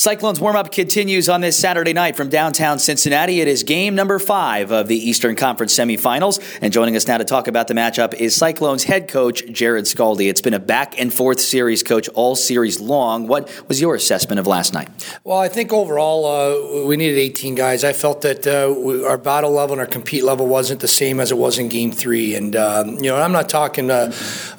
Cyclones warm up continues on this Saturday night from downtown Cincinnati. It is game number five of the Eastern Conference semifinals. And joining us now to talk about the matchup is Cyclones head coach Jarrod Skalde. It's been a back and forth series, coach, all series long. What was your assessment of last night? Well, I think overall uh, we needed 18 guys. I felt that uh, we, our battle level and our compete level wasn't the same as it was in game three. And, um, you know, I'm not talking uh,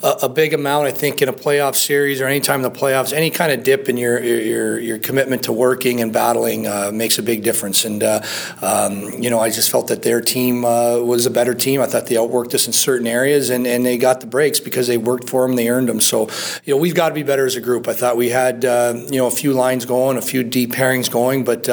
a, a, big amount, I think, in a playoff series or any time in the playoffs, any kind of dip in your, your, your commitment commitment to working and battling uh, makes a big difference. And uh, um, you know, I just felt that their team uh, was a better team. I thought they outworked us in certain areas, and, and they got the breaks because they worked for them, they earned them. So you know, we've got to be better as a group. I thought we had uh, you know a few lines going, a few deep pairings going, but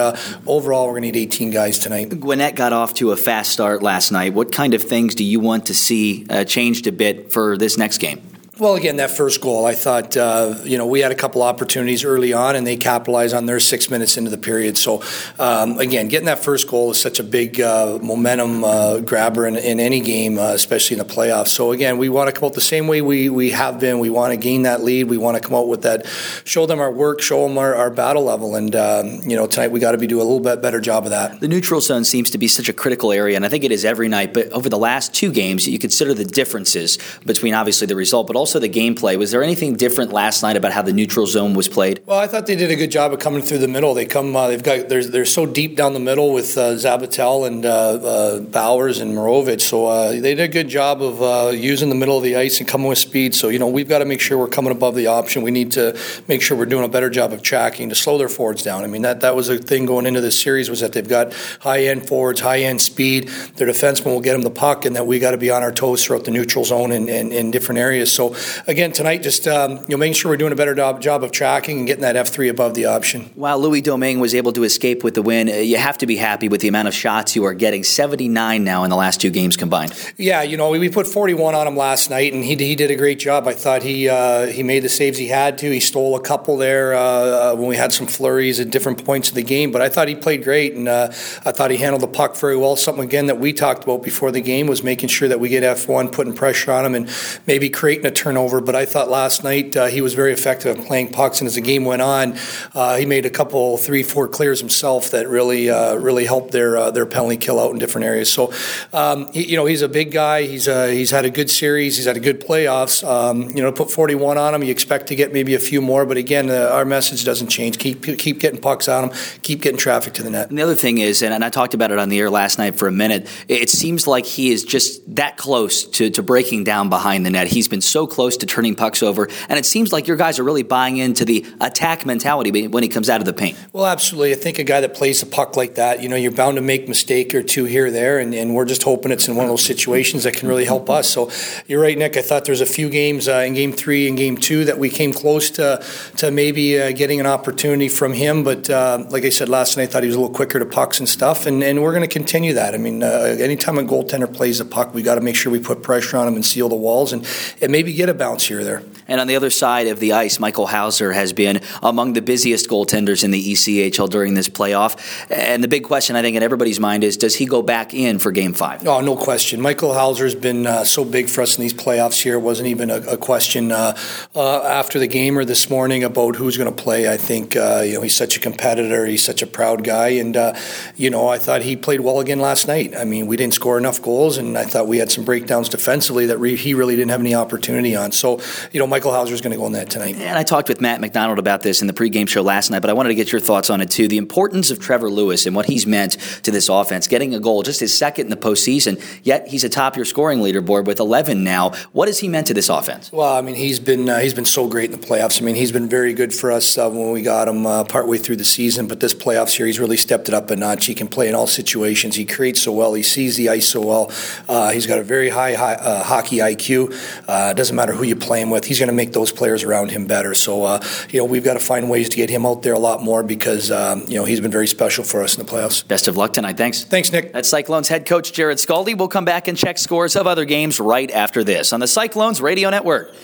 overall, we're going to need 18 guys tonight. Gwinnett got off to a fast start last night. What kind of things do you want to see changed a bit for this next game? Well, again, that first goal, I thought, uh, you know, we had a couple opportunities early on, and they capitalized on their six minutes into the period. So, um, again, getting that first goal is such a big uh, momentum uh, grabber in, in, any game, uh, especially in the playoffs. So, again, we want to come out the same way we, we have been. We want to gain that lead. We want to come out with that, show them our work, show them our, our battle level. And, um, you know, tonight we got to be doing a little bit better job of that. The neutral zone seems to be such a critical area, and I think it is every night. But over the last two games, you consider the differences between obviously the result, but also the gameplay. Was there anything different last night about how the neutral zone was played? Well, I thought they did a good job of coming through the middle. They come, uh, they've got they're, they're so deep down the middle with uh, Zabatel and uh, uh Bowers and Morovich. So uh, they did a good job of uh, using the middle of the ice and coming with speed. So you know we've got to make sure we're coming above the option. We need to make sure we're doing a better job of tracking to slow their forwards down. I mean that that was a thing going into this series was that they've got high end forwards, high end speed. Their defensemen will get them the puck, and that we got to be on our toes throughout the neutral zone and in different areas. So again tonight, just um, you know, making sure we're doing a better job, job of tracking and getting that F3 above the option. While Louis Domingue was able to escape with the win, uh, you have to be happy with the amount of shots you are getting 79 now in the last two games combined. Yeah, you know, we put 41 on him last night, and he, he did a great job. I thought he uh, he made the saves he had to. He stole a couple there uh, uh when we had some flurries at different points of the game, but I thought he played great, and uh, I thought he handled the puck very well. Something, again, that we talked about before the game was making sure that we get F1, putting pressure on him, and maybe creating a turnover. But I thought last night uh, he was very effective at playing pucks, and as the game went on, uh, he made a couple, three, four clears himself that really, uh, really helped their uh, their penalty kill out in different areas. So, um, he, you know, he's a big guy. He's uh, he's had a good series. He's had a good playoffs. Um, you know, put 41 on him. You expect to get maybe a few more, but again, our message doesn't change. Keep keep getting pucks on him. Keep getting traffic to the net. And the other thing is, and I talked about it on the air last night for a minute. It seems like he is just that close to, to breaking down behind the net. He's been so close to turning pucks over, and it seems like your guys are really buying into the attack mentality when he comes out of the paint. Well, absolutely. I think a guy that plays a puck like that, you know, you're bound to make mistake or two here or there, and, and we're just hoping it's in one of those situations that can really help us. So you're right, Nick. I thought there's a few games uh, in game three and game two that we came close to to maybe uh, getting an opportunity from him, but uh, like I said last night, I thought he was a little quicker to pucks and stuff, and, and we're going to continue that. I mean, uh, anytime a goaltender plays a puck, we got to make sure we put pressure on him and seal the walls, and, and maybe get a bounce here or there. And on the other side of the ice, Michael Hauser has been among the busiest goaltenders in the ECHL during this playoff. And the big question, I think, in everybody's mind is does he go back in for game five? Oh, no question. Michael Hauser's been uh, so big for us in these playoffs here. It wasn't even a, a question uh, uh, after the game or this morning about who's going to play. I think, uh, you know, he's such a competitor. He's such a proud guy. And, uh, you know, I thought he played well again last night. I mean, we didn't score enough goals, and I thought we had some breakdowns defensively that re- he really didn't have any opportunity on. So, you know, Michael Hauser's going to go in that tonight. And I talked with Matt McDonald about this in the pregame show last night, but I wanted to get your thoughts on it too. The importance of Trevor Lewis and what he's meant to this offense, getting a goal, just his second in the postseason, yet he's atop your scoring leaderboard with 11 now. What has he meant to this offense? Well, I mean, he's been uh, he's been so great in the playoffs. I mean, he's been very good for us uh, when we got him uh, partway through the season, but this playoff series really stepped it up a notch. He can play in all situations. He creates so well. He sees the ice so well. Uh, he's got a very high, high uh, hockey IQ. Uh, doesn't matter who you play him with. He's going to make those players around him better. So, you know, we've got to find ways to get him out there a lot more because um, you know he's been very special for us in the playoffs. Best of luck tonight. Thanks. Thanks, Nick. That's Cyclones head coach Jarrod Skalde. We'll come back and check scores of other games right after this on the Cyclones Radio Network.